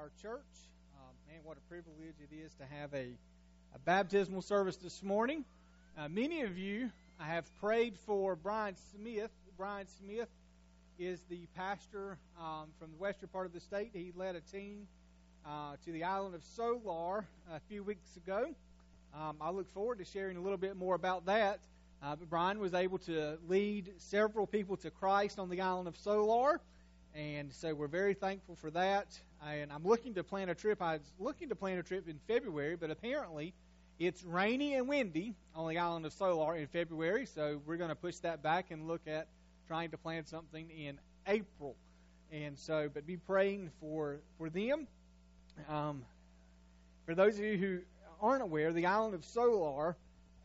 our church. Uh, man, what a privilege it is to have a, a baptismal service this morning. Uh, many of you have prayed for Brian Smith. Brian Smith is the pastor um, from the western part of the state. He led a team uh, to the island of Solor a few weeks ago. Um, I look forward to sharing a little bit more about that. Uh, but Brian was able to lead several people to Christ on the island of Solor. And so we're very thankful for that. And I'm looking to plan a trip. I was looking to plan a trip in February, but apparently it's rainy and windy on the island of Solor in February. So we're going to push that back and look at trying to plan something in April. And so, but be praying for for them. Um, for those of you who aren't aware, the island of Solor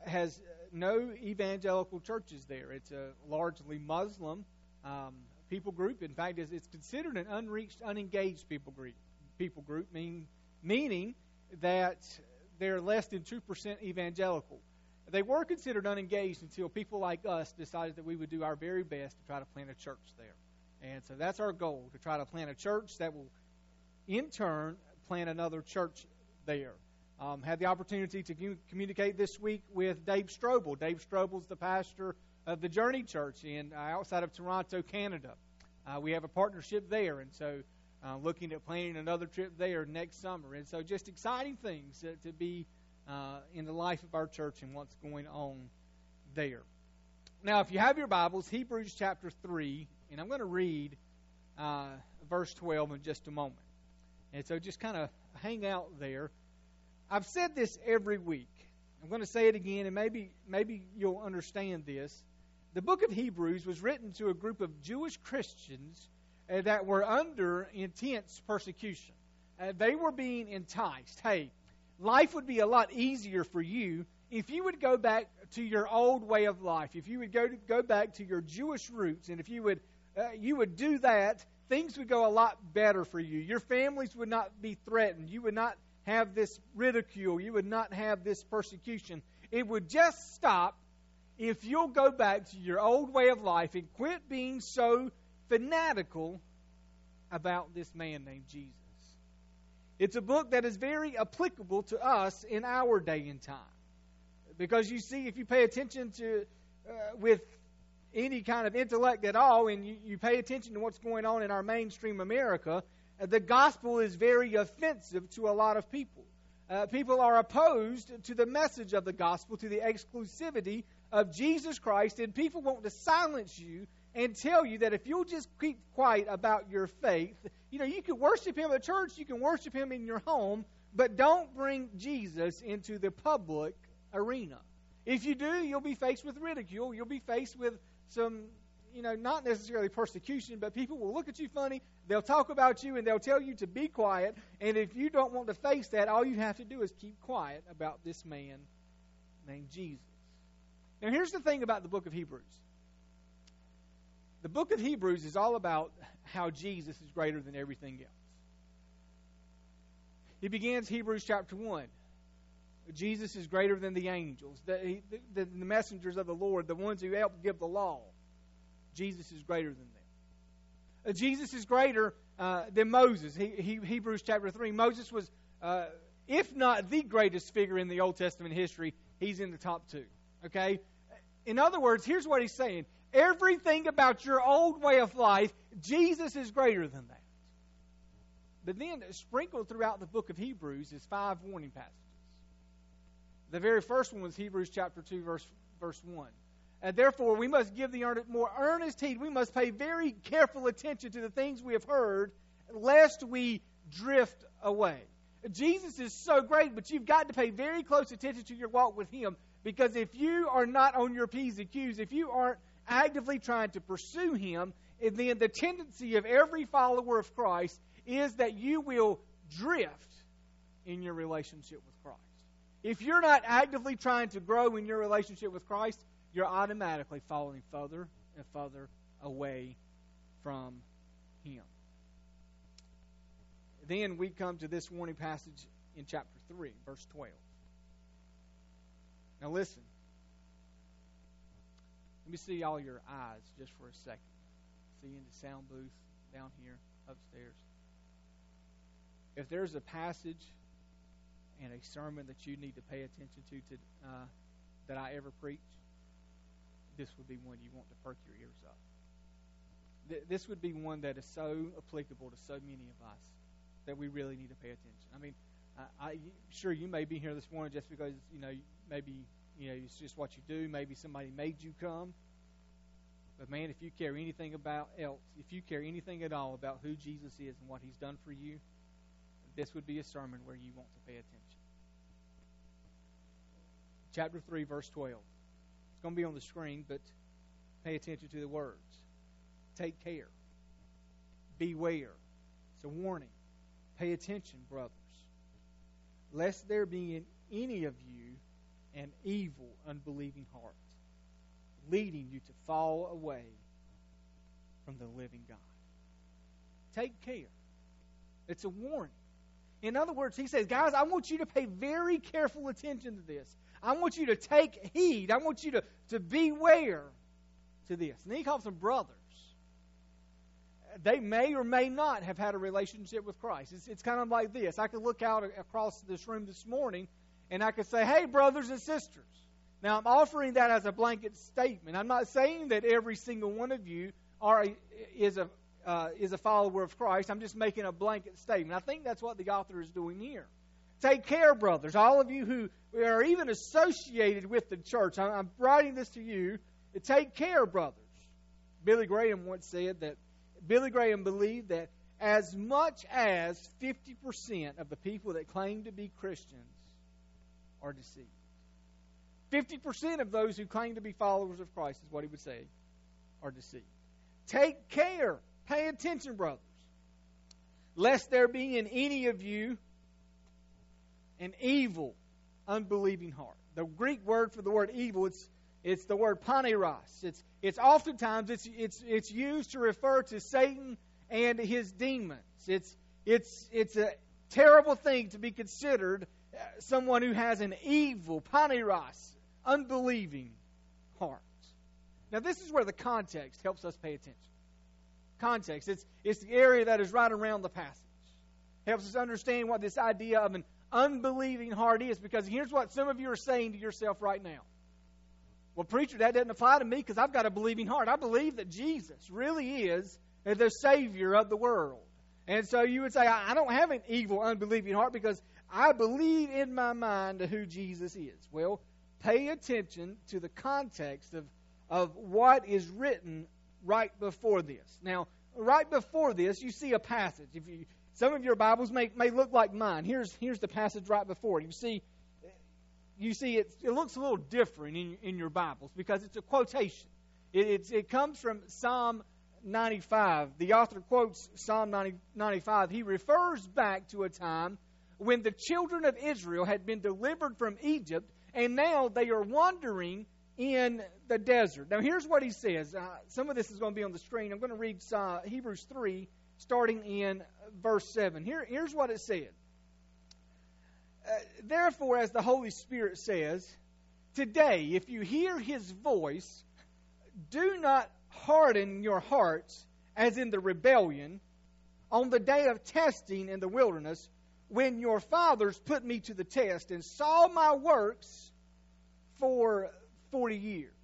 has no evangelical churches there. It's a largely Muslim um, people group. In fact, it's, it's considered an unreached, unengaged people group. People group mean, meaning that they're less than two percent evangelical. They were considered unengaged until people like us decided that we would do our very best to try to plant a church there. And so that's our goal to try to plant a church that will, in turn, plant another church there. Um, had the opportunity to communicate this week with Dave Strobel. Dave Strobel's the pastor of the Journey Church in uh, outside of Toronto, Canada. Uh, we have a partnership there, and so uh, looking at planning another trip there next summer. And so, just exciting things to be uh, in the life of our church and what's going on there. Now, if you have your Bibles, Hebrews chapter 3, and I'm going to read uh, verse 12 in just a moment. And so, just kind of hang out there. I've said this every week. I'm going to say it again, and maybe maybe you'll understand this. The book of Hebrews was written to a group of Jewish Christians uh, that were under intense persecution. Uh, they were being enticed. Hey, life would be a lot easier for you if you would go back to your old way of life. If you would go to, go back to your Jewish roots, and if you would uh, you would do that, things would go a lot better for you. Your families would not be threatened. You would not have this ridicule. You would not have this persecution. It would just stop if you'll go back to your old way of life and quit being so fanatical about this man named Jesus. It's a book that is very applicable to us in our day and time. Because you see, if you pay attention to, uh, with any kind of intellect at all, and you, you pay attention to what's going on in our mainstream America, uh, the gospel is very offensive to a lot of people. Uh, people are opposed to the message of the gospel, to the exclusivity of Jesus Christ, and people want to silence you and tell you that if you'll just keep quiet about your faith, you know, you can worship Him at church, you can worship Him in your home, but don't bring Jesus into the public arena. If you do, you'll be faced with ridicule. You'll be faced with some, you know, not necessarily persecution, but people will look at you funny. They'll talk about you and they'll tell you to be quiet. And if you don't want to face that, all you have to do is keep quiet about this man named Jesus. Now, here's the thing about the book of Hebrews the book of Hebrews is all about how Jesus is greater than everything else. He begins Hebrews chapter 1. Jesus is greater than the angels, the, the, the messengers of the Lord, the ones who helped give the law. Jesus is greater than them. Uh, Jesus is greater uh, than Moses. He, he, Hebrews chapter 3. Moses was, uh, if not the greatest figure in the Old Testament history, he's in the top two. Okay? In other words, here's what he's saying everything about your old way of life, Jesus is greater than that. But then, sprinkled throughout the book of Hebrews is five warning passages. The very first one was Hebrews chapter 2, verse, verse 1. And therefore, we must give the more earnest heed. We must pay very careful attention to the things we have heard, lest we drift away. Jesus is so great, but you've got to pay very close attention to your walk with Him because if you are not on your P's and Q's, if you aren't actively trying to pursue Him, then the tendency of every follower of Christ is that you will drift in your relationship with Christ. If you're not actively trying to grow in your relationship with Christ, you're automatically falling further and further away from Him. Then we come to this warning passage in chapter 3, verse 12. Now listen. Let me see all your eyes just for a second. See in the sound booth down here upstairs. if there's a passage and a sermon that you need to pay attention to, to uh, that I ever preach, this would be one you want to perk your ears up. Th- this would be one that is so applicable to so many of us that we really need to pay attention. I mean, I, I sure you may be here this morning just because you know maybe you know it's just what you do. Maybe somebody made you come. But man, if you care anything about else, if you care anything at all about who Jesus is and what He's done for you, this would be a sermon where you want to pay attention. Chapter 3, verse 12. Going to be on the screen, but pay attention to the words. Take care. Beware. It's a warning. Pay attention, brothers, lest there be in any of you an evil, unbelieving heart, leading you to fall away from the living God. Take care. It's a warning. In other words, he says, guys, I want you to pay very careful attention to this. I want you to take heed. I want you to, to beware to this. And he calls them brothers. They may or may not have had a relationship with Christ. It's, it's kind of like this. I could look out across this room this morning and I could say, hey, brothers and sisters. Now, I'm offering that as a blanket statement. I'm not saying that every single one of you are is a uh, is a follower of Christ. I'm just making a blanket statement. I think that's what the author is doing here. Take care, brothers. All of you who are even associated with the church, I'm writing this to you. Take care, brothers. Billy Graham once said that Billy Graham believed that as much as 50% of the people that claim to be Christians are deceived. 50% of those who claim to be followers of Christ, is what he would say, are deceived. Take care. Pay attention, brothers. Lest there be in any of you an evil, unbelieving heart. The Greek word for the word evil, it's, it's the word poneros. It's, it's oftentimes it's, it's, it's used to refer to Satan and his demons. It's, it's, it's a terrible thing to be considered uh, someone who has an evil, poneros, unbelieving heart. Now, this is where the context helps us pay attention. Context. It's, it's the area that is right around the passage. Helps us understand what this idea of an unbelieving heart is because here's what some of you are saying to yourself right now. Well, preacher, that doesn't apply to me because I've got a believing heart. I believe that Jesus really is the Savior of the world. And so you would say, I don't have an evil, unbelieving heart because I believe in my mind who Jesus is. Well, pay attention to the context of, of what is written right before this. Now, right before this, you see a passage. If you some of your Bibles may, may look like mine. Here's, here's the passage right before. You see, you see it, it looks a little different in, in your Bibles because it's a quotation. It, it comes from Psalm 95. The author quotes Psalm 90, 95. He refers back to a time when the children of Israel had been delivered from Egypt and now they are wandering in the desert. Now, here's what he says. Uh, some of this is going to be on the screen. I'm going to read uh, Hebrews 3, starting in verse 7. Here, here's what it said. Uh, Therefore, as the Holy Spirit says, today, if you hear his voice, do not harden your hearts as in the rebellion on the day of testing in the wilderness when your fathers put me to the test and saw my works for 40 years.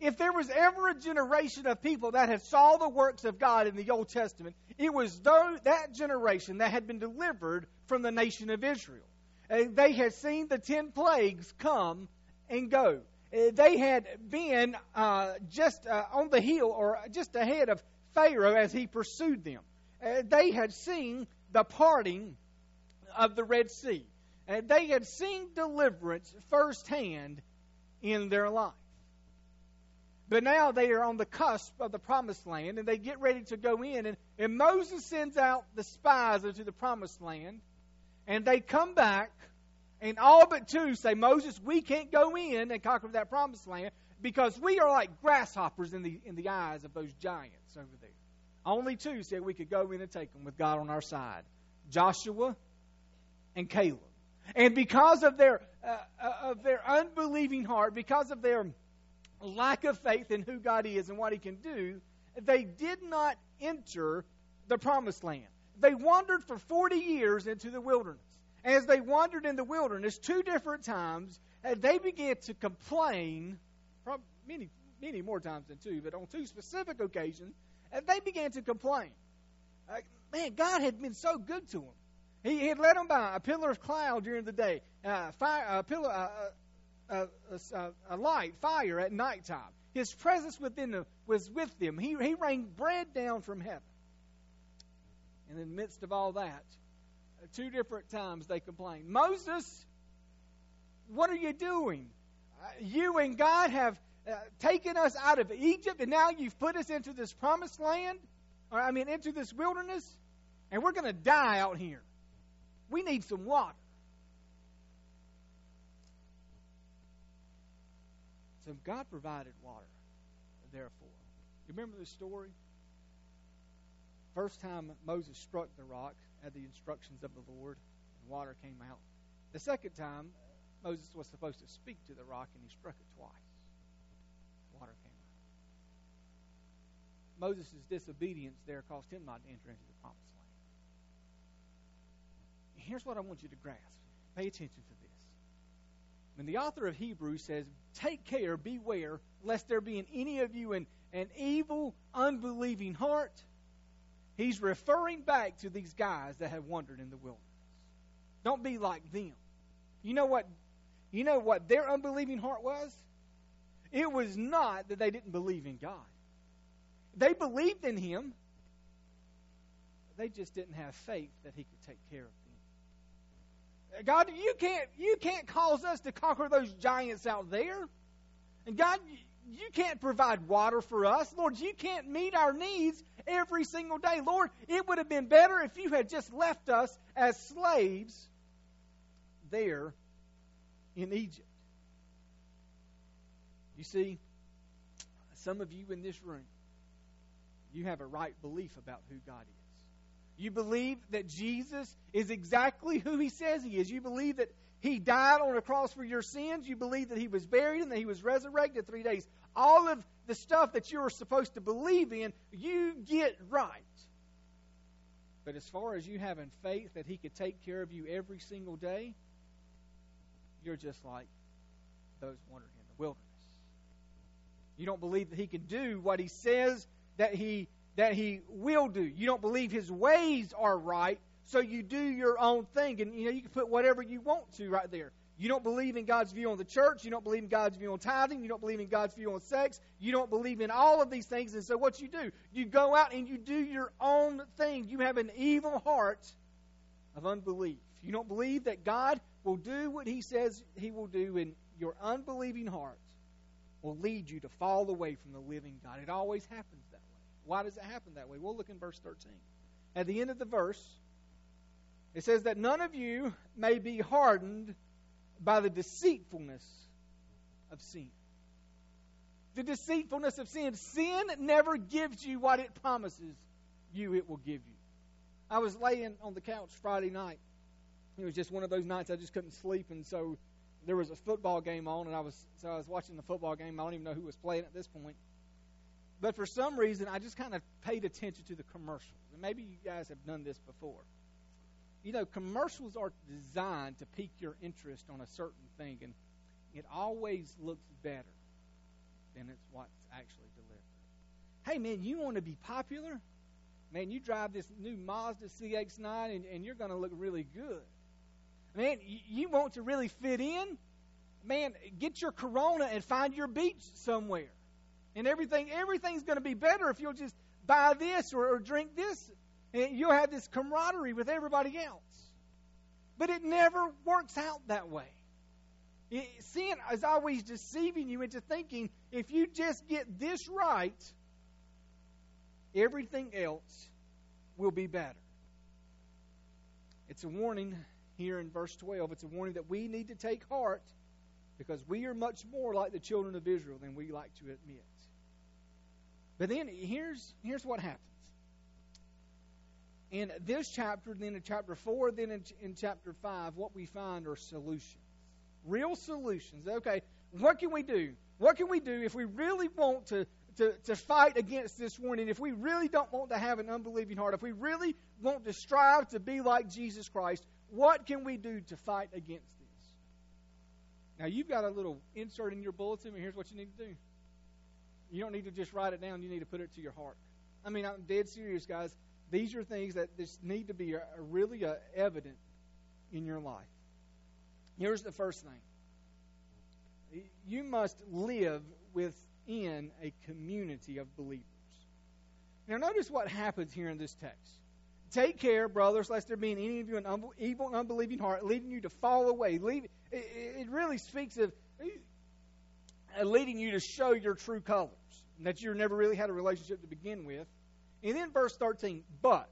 If there was ever a generation of people that had saw the works of God in the Old Testament, it was those, that generation that had been delivered from the nation of Israel. They had seen the ten plagues come and go. Uh, they had been uh, just uh, on the hill or just ahead of Pharaoh as he pursued them. Uh, they had seen the parting of the Red Sea. And they had seen deliverance firsthand in their life. But now they are on the cusp of the promised land and they get ready to go in. And, and Moses sends out the spies into the promised land. And they come back, and all but two say, Moses, we can't go in and conquer that promised land because we are like grasshoppers in the, in the eyes of those giants over there. Only two said we could go in and take them with God on our side Joshua and Caleb. And because of their, uh, uh of their unbelieving heart, because of their lack of faith in who God is and what He can do, they did not enter the promised land. they wandered for 40 years into the wilderness. As they wandered in the wilderness, two different times, uh, they began to complain, many, many more times than two, but on two specific occasions, they began to complain. Uh, man, God had been so good to them. He, had led them by a pillar of cloud during the day, uh, fire, a pillar, uh, uh, uh a light, fire at nighttime. His presence within them was with them. He, he rained bread down from heaven. And in the midst of all that, two different times they complained. Moses, what are you doing? You and God have uh, taken us out of Egypt, and now you've put us into this promised land, or I mean, into this wilderness, and we're going to die out here. We need some water. So God provided water, therefore. You remember the story? First time Moses struck the rock at the instructions of the Lord, and water came out. The second time, Moses was supposed to speak to the rock, and he struck it twice. Water came out. Moses' disobedience there caused him not to enter into the promised land. Here's what I want you to grasp. Pay attention to this. When the author of Hebrews says, Take care, beware, lest there be in any of you an, an evil, unbelieving heart, he's referring back to these guys that have wandered in the wilderness. Don't be like them. You know what you know what their unbelieving heart was? It was not that they didn't believe in God. They believed in Him. They just didn't have faith that He could take care of them. God, you can't you can't cause us to conquer those giants out there. And God, you can't provide water for us. Lord, you can't meet our needs every single day. Lord, it would have been better if you had just left us as slaves there in Egypt. You see, some of you in this room, you have a right belief about who God is. You believe that Jesus is exactly who he says he is. You believe that he died on a cross for your sins. You believe that he was buried and that he was resurrected three days. All of the stuff that you're supposed to believe in, you get right. But as far as you having faith that he could take care of you every single day, you're just like those wandering in the wilderness. You don't believe that he can do what he says that he that he will do. You don't believe his ways are right, so you do your own thing and you know you can put whatever you want to right there. You don't believe in God's view on the church. You don't believe in God's view on tithing. You don't believe in God's view on sex. You don't believe in all of these things. And so, what you do, you go out and you do your own thing. You have an evil heart of unbelief. You don't believe that God will do what He says He will do, and your unbelieving heart will lead you to fall away from the living God. It always happens. Why does it happen that way? We'll look in verse 13. At the end of the verse, it says that none of you may be hardened by the deceitfulness of sin. The deceitfulness of sin. Sin never gives you what it promises you it will give you. I was laying on the couch Friday night it was just one of those nights I just couldn't sleep, and so there was a football game on, and I was so I was watching the football game. I don't even know who was playing at this point, but for some reason I just kind of paid attention to the commercials. And maybe you guys have done this before. You know, commercials are designed to pique your interest on a certain thing, and it always looks better than it's what's actually delivered. Hey, man, you want to be popular? Man, you drive this new Mazda CX-9, and, and you're going to look really good Man, you want to really fit in? Man, get your Corona and find your beach somewhere. And everything, everything's going to be better if you'll just buy this or, or drink this. And you'll have this camaraderie with everybody else. But it never works out that way. It, sin is always deceiving you into thinking if you just get this right, everything else will be better. It's a warning here in verse 12. It's a warning that we need to take heart because we are much more like the children of Israel than we like to admit. But then here's, here's what happens. In this chapter, then in chapter 4, then in, in chapter 5, what we find are solutions. Real solutions. Okay, what can we do? What can we do if we really want to, to, to fight against this warning, if we really don't want to have an unbelieving heart, if we really want to strive to be like Jesus Christ, what can we do to fight against this? Now, you've got a little insert in your bulletin, and here's what you need to do. You don't need to just write it down, you need to put it to your heart. I mean, I'm dead serious, guys. These are things that just need to be a, a really a, uh, evident in your life. Here's the first thing you must live within a community of believers. Now, notice what happens here in this text. Take care, brothers, lest there be in any of you an evil and unbelieving heart, leading you to fall away. Leave, it, it really speaks of leading you to show your true colors, that you never really had a relationship to begin with. And then verse 13, but.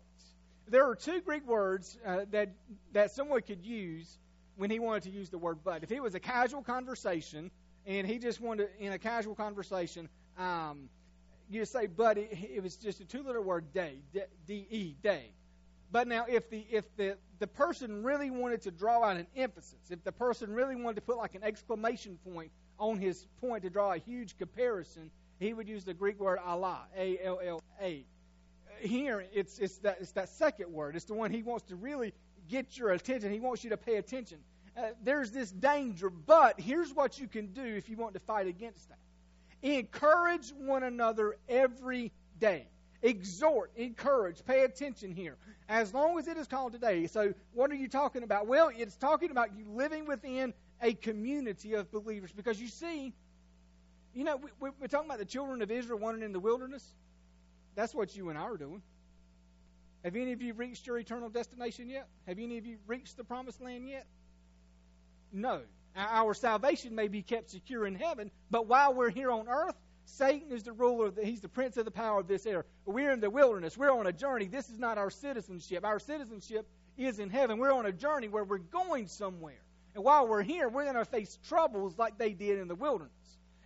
There are two Greek words uh, that, that someone could use when he wanted to use the word but. If it was a casual conversation, and he just wanted, in a casual conversation, um, you say but, it, it was just a two-letter word, day, D-E, day. But now, if the if the the person really wanted to draw out an emphasis, if the person really wanted to put like an exclamation point on his point to draw a huge comparison, he would use the Greek word alla, A L L A. Here, it's it's that it's that second word. It's the one he wants to really get your attention. He wants you to pay attention. Uh, there's this danger, but here's what you can do if you want to fight against that. Encourage one another every day. Exhort, encourage, pay attention here. As long as it is called today. So, what are you talking about? Well, it's talking about you living within a community of believers. Because you see, you know, we, are talking about the children of Israel wandering in the wilderness. That's what you and I are doing. Have any of you reached your eternal destination yet? Have any of you reached the promised land yet? No. Our salvation may be kept secure in heaven, but while we're here on earth, Satan is the ruler, he's the prince of the power of this air. We're in the wilderness. We're on a journey. This is not our citizenship. Our citizenship is in heaven. We're on a journey where we're going somewhere. And while we're here, we're going to face troubles like they did in the wilderness.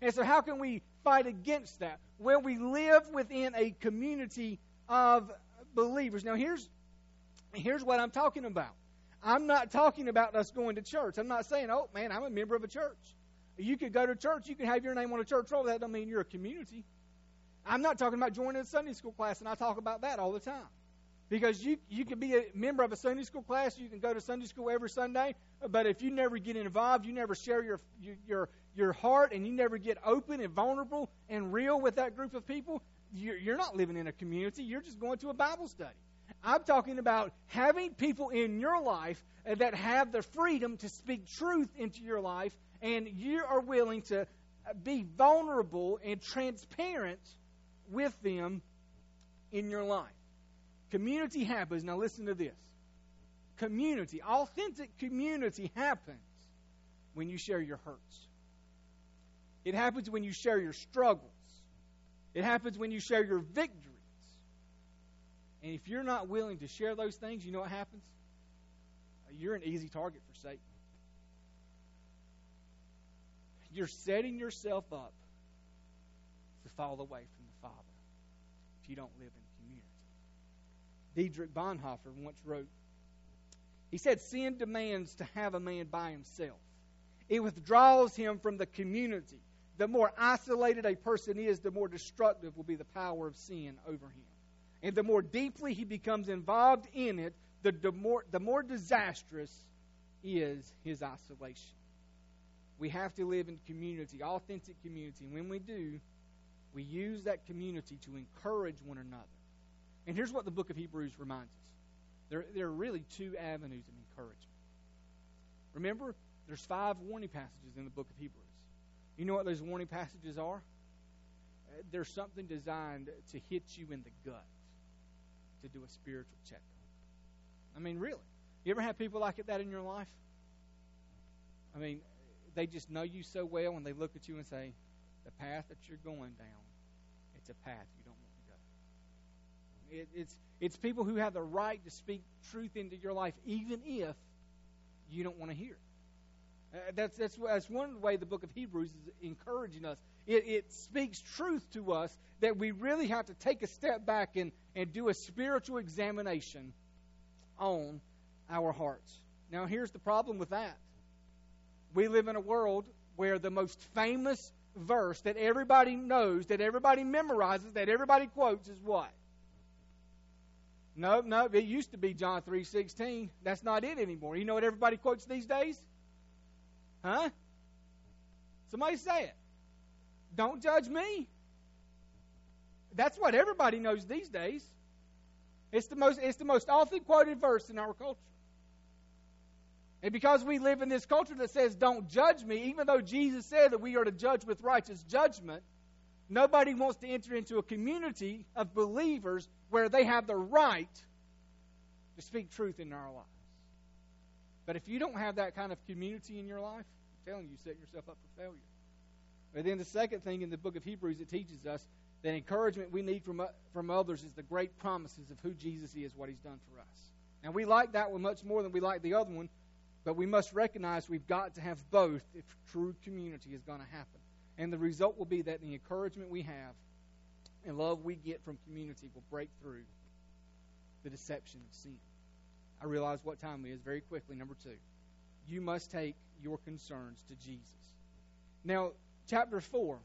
And so, how can we fight against that? Well, we live within a community of believers. Now, here's, here's what I'm talking about. I'm not talking about us going to church. I'm not saying, oh, man, I'm a member of a church. You could go to church, you can have your name on a church roll. That doesn't mean you're a community. I'm not talking about joining a Sunday school class, and I talk about that all the time. Because you, you can be a member of a Sunday school class, you can go to Sunday school every Sunday, but if you never get involved, you never share your, your, your heart, and you never get open and vulnerable and real with that group of people, you're, you're not living in a community. You're just going to a Bible study. I'm talking about having people in your life that have the freedom to speak truth into your life, and you are willing to be vulnerable and transparent with them in your life. Community happens. Now, listen to this community, authentic community happens when you share your hurts. It happens when you share your struggles. It happens when you share your victories. And if you're not willing to share those things, you know what happens? You're an easy target for Satan. You're setting yourself up to fall away from the Father if you don't live in community. Dietrich Bonhoeffer once wrote, he said, Sin demands to have a man by himself. It withdraws him from the community the more isolated a person is, the more destructive will be the power of sin over him. And the more deeply he becomes involved in it, the, the, more, the more disastrous is his isolation. We have to live in community, authentic community. And when we do, we use that community to encourage one another. And here's what the book of Hebrews reminds us there, there are really two avenues of encouragement. Remember, there's five warning passages in the book of Hebrews. You know what those warning passages are? Uh, there's something designed to hit you in the gut to do a spiritual checkup. I mean, really. You ever have people like that in your life? I mean, they just know you so well and they look at you and say, the path that you're going down, it's a path you don't want to go. It, it's, it's people who have the right to speak truth into your life, even if you don't want to hear it. Uh, that's, that's, that's one way the book of Hebrews is encouraging us. It, it speaks truth to us that we really have to take a step back and, and do a spiritual examination on our hearts. Now, here's the problem with that. We live in a world where the most famous verse that everybody knows, that everybody memorizes, that everybody quotes is what? No, no, it used to be John 3:16. That's not it anymore. You know what everybody quotes these days? Huh? Somebody say it. Don't judge me. That's what everybody knows these days. It's the most it's the most often quoted verse in our culture. And because we live in this culture that says, don't judge me, even though Jesus said that we are to judge with righteous judgment, nobody wants to enter into a community of believers where they have the right to speak truth in our lives. But if you don't have that kind of community in your life, I'm telling you, you set yourself up for failure. But then the second thing in the book of Hebrews, it teaches us that encouragement we need from, from others is the great promises of who Jesus is, what he's done for us. And we like that one much more than we like the other one but we must recognize we've got to have both if true community is going to happen. And the result will be that the encouragement we have and love we get from community will break through the deception of sin. I realize what time it is very quickly. Number two, you must take your concerns to Jesus. Now, chapter 4,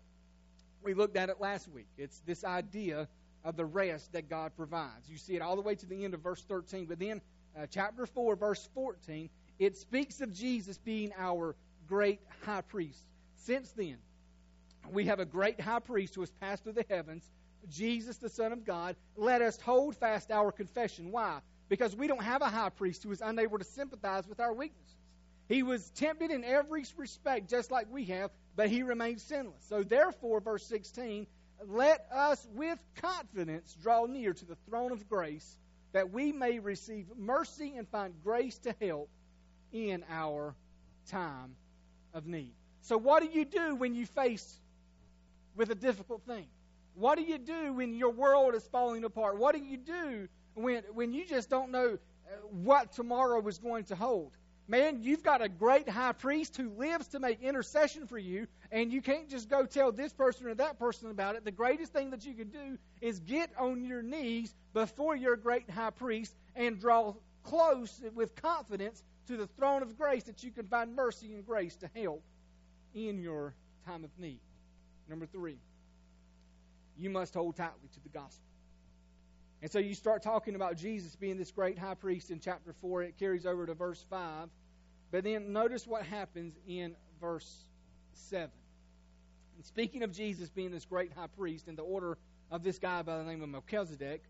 we looked at it last week. It's this idea of the rest that God provides. You see it all the way to the end of verse 13, but then uh, chapter 4, verse 14, it speaks of Jesus being our great high priest. Since then, we have a great high priest who has passed through the heavens, Jesus, the Son of God. Let us hold fast our confession. Why? Because we don't have a high priest who is unable to sympathize with our weaknesses. He was tempted in every respect, just like we have, but he remained sinless. So, therefore, verse 16, let us with confidence draw near to the throne of grace that we may receive mercy and find grace to help in our time of need. So, what do you do when you face with a difficult thing? What do you do when your world is falling apart? What do you do when when you just don't know uh, what tomorrow is going to hold? Man, you've got a great high priest who lives to make intercession for you, and you can't just go tell this person or that person about it. The greatest thing that you can do is get on your knees before your great high priest and draw close with confidence to the throne of grace that you can find mercy and grace to help in your time of need. Number three, you must hold tightly to the gospel. And so you start talking about Jesus being this great high priest in chapter 4. It carries over to verse 5. But then notice what happens in verse 7. And speaking of Jesus being this great high priest in the order of this guy by the name of Melchizedek,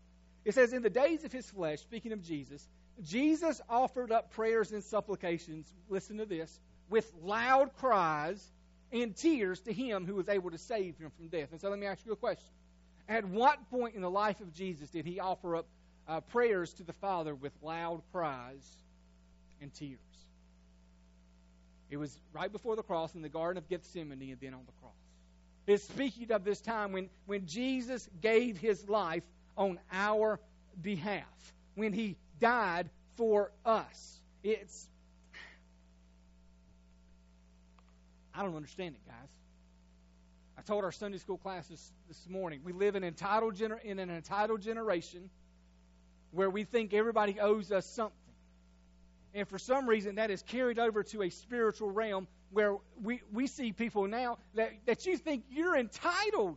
it says, In the days of his flesh, speaking of Jesus, Jesus offered up prayers and supplications, listen to this, with loud cries and tears to him who was able to save him from death. And so let me ask you a question. At what point in the life of Jesus did he offer up uh, prayers to the Father with loud cries and tears? It was right before the cross in the Garden of Gethsemane and then on the cross. It's speaking of this time when, when Jesus gave his life on our behalf, when he died for us. It's. I don't understand it, guys. I told our Sunday school class this, this morning we live in, entitled gener- in an entitled generation where we think everybody owes us something. And for some reason, that is carried over to a spiritual realm where we, we see people now that, that you think you're entitled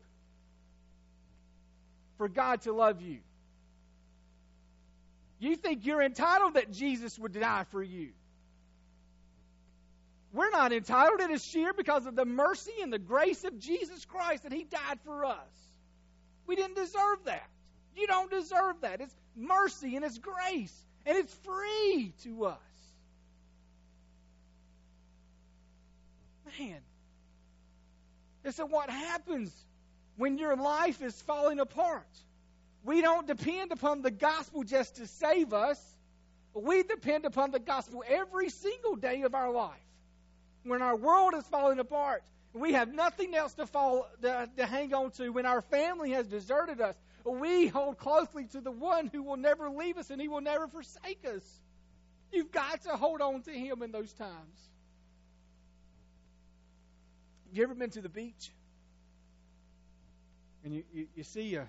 for God to love you. You think you're entitled that Jesus would die for you. We're not entitled. It is sheer because of the mercy and the grace of Jesus Christ that He died for us. We didn't deserve that. You don't deserve that. It's mercy and it's grace, and it's free to us. Man. And so, what happens when your life is falling apart? We don't depend upon the gospel just to save us. We depend upon the gospel every single day of our life. When our world is falling apart, we have nothing else to fall to, to hang on to. When our family has deserted us, we hold closely to the one who will never leave us and he will never forsake us. You've got to hold on to him in those times. Have you ever been to the beach? And you, you, you see a,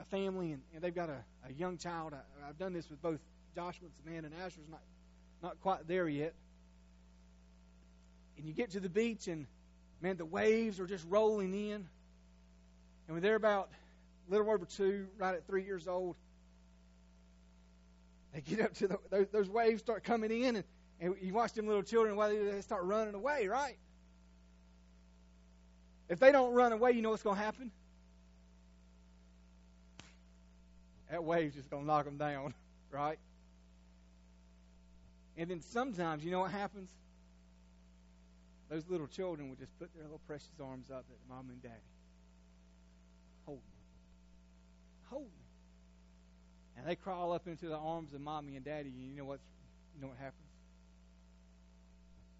a family and, and they've got a, a young child. I, have done this with both Joshua and Samantha, and Asher's not, not quite there yet. And you get to the beach and man, the waves are just rolling in. And when they're about a little over two, right at three years old, they get up to the, those, those waves start coming in, and, and you watch them little children while they start running away, right? If they don't run away, you know what's going to happen? That wave's just going to knock them down, right? And then sometimes, you know what happens? Those little children will just put their little precious arms up at mom and daddy. Hold me. Hold me. And they crawl up into the arms of mommy and daddy, and you know what you know what happens?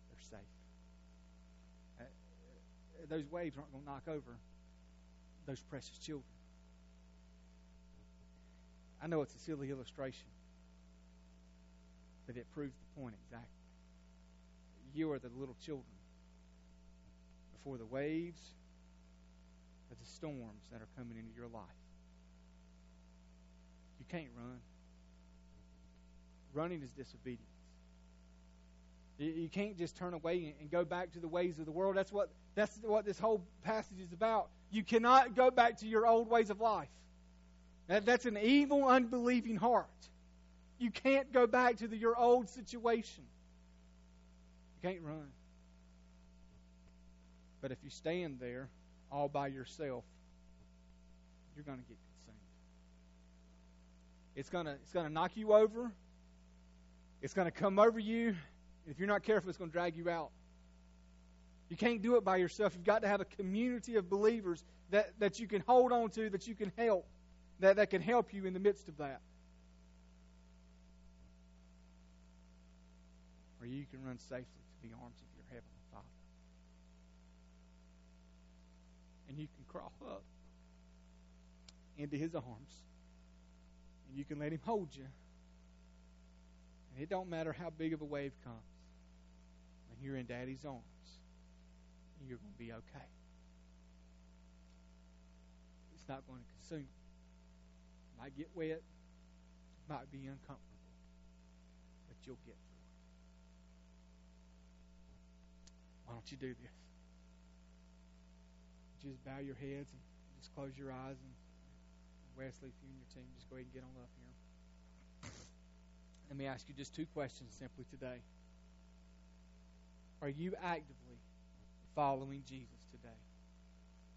They're safe. Uh, those waves aren't going to knock over those precious children. I know it's a silly illustration, but it proves the point exactly. You are the little children before the waves of the storms that are coming into your life. You can't run. Running is disobedience. You can't just turn away and go back to the ways of the world. That's what that's what this whole passage is about. You cannot go back to your old ways of life. That, that's an evil, unbelieving heart. You can't go back to the, your old situation. You can't run. But if you stand there all by yourself, you're going to get consumed. It's going to it's going to knock you over. It's going to come over you. If you're not careful, it's going to drag you out. You can't do it by yourself. You've got to have a community of believers that, that you can hold on to, that you can help that, that can help you in the midst of that. Or you can run safely to the arms of your Heavenly Father. And you can crawl up into His arms. And you can let Him hold you. And it don't matter how big of a wave comes. When you're in Daddy's arms, you're going to be okay. It's not going to consume you. Might get wet, might be uncomfortable, but you'll get through it. Why don't you do this? Just bow your heads and just close your eyes and Wesley, if you and your team just go ahead and get on up here. Let me ask you just two questions simply today. Are you actively following Jesus today?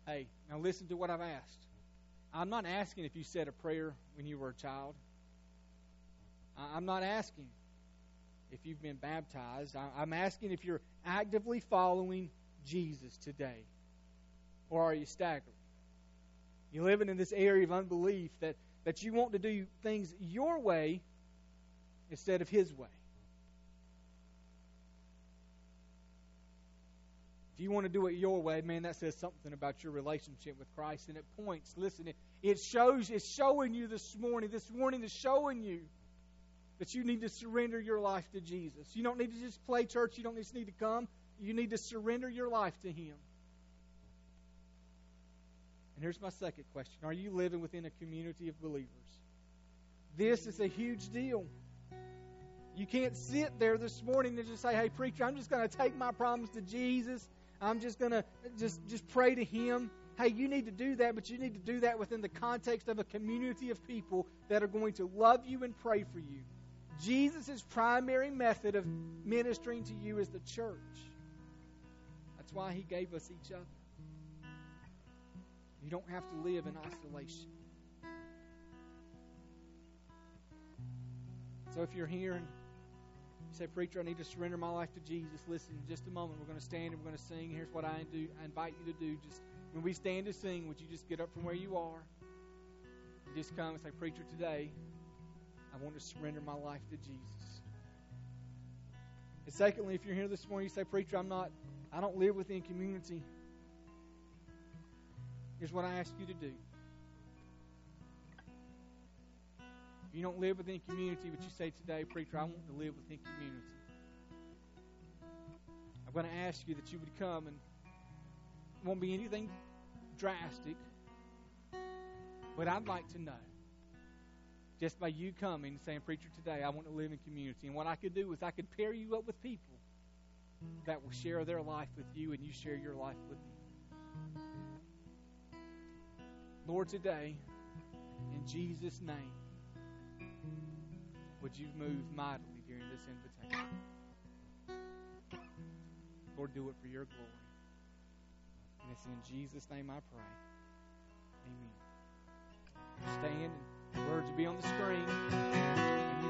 Hey, now listen to what I've asked. I'm not asking if you said a prayer when you were a child. I'm not asking if you've been baptized. I'm asking if you're actively following Jesus today. Or are you staggering? You're living in this area of unbelief that, that you want to do things your way instead of His way. If you want to do it your way, man, that says something about your relationship with Christ. And it points, listen, it, it shows, it's showing you this morning. This morning is showing you that you need to surrender your life to Jesus. You don't need to just play church. You don't just need to come. You need to surrender your life to Him. And here's my second question Are you living within a community of believers? This is a huge deal. You can't sit there this morning and just say, hey, preacher, I'm just going to take my problems to Jesus I'm just going to just just pray to him. Hey, you need to do that, but you need to do that within the context of a community of people that are going to love you and pray for you. Jesus' primary method of ministering to you is the church. That's why he gave us each other. You don't have to live in isolation. So if you're here say, Preacher, I need to surrender my life to Jesus. Listen, in just a moment, we're going to stand and we're going to sing. Here's what I do. I invite you to do. Just when we stand to sing, would you just get up from where you are? And just come and say, Preacher, today I want to surrender my life to Jesus. And secondly, if you're here this morning, you say, Preacher, I'm not, I don't live within community. Here's what I ask you to do. If you don't live within community, but you say today, Preacher, I want to live within community. I'm going to ask you that you would come and it won't be anything drastic, but I'd like to know just by you coming and saying, Preacher, today I want to live in community. And what I could do is I could pair you up with people that will share their life with you and you share your life with them. Lord, today, in Jesus' name, would you move mightily during this invitation? Lord, do it for your glory. And it's in Jesus' name I pray. Amen. Stand. Words will be on the screen.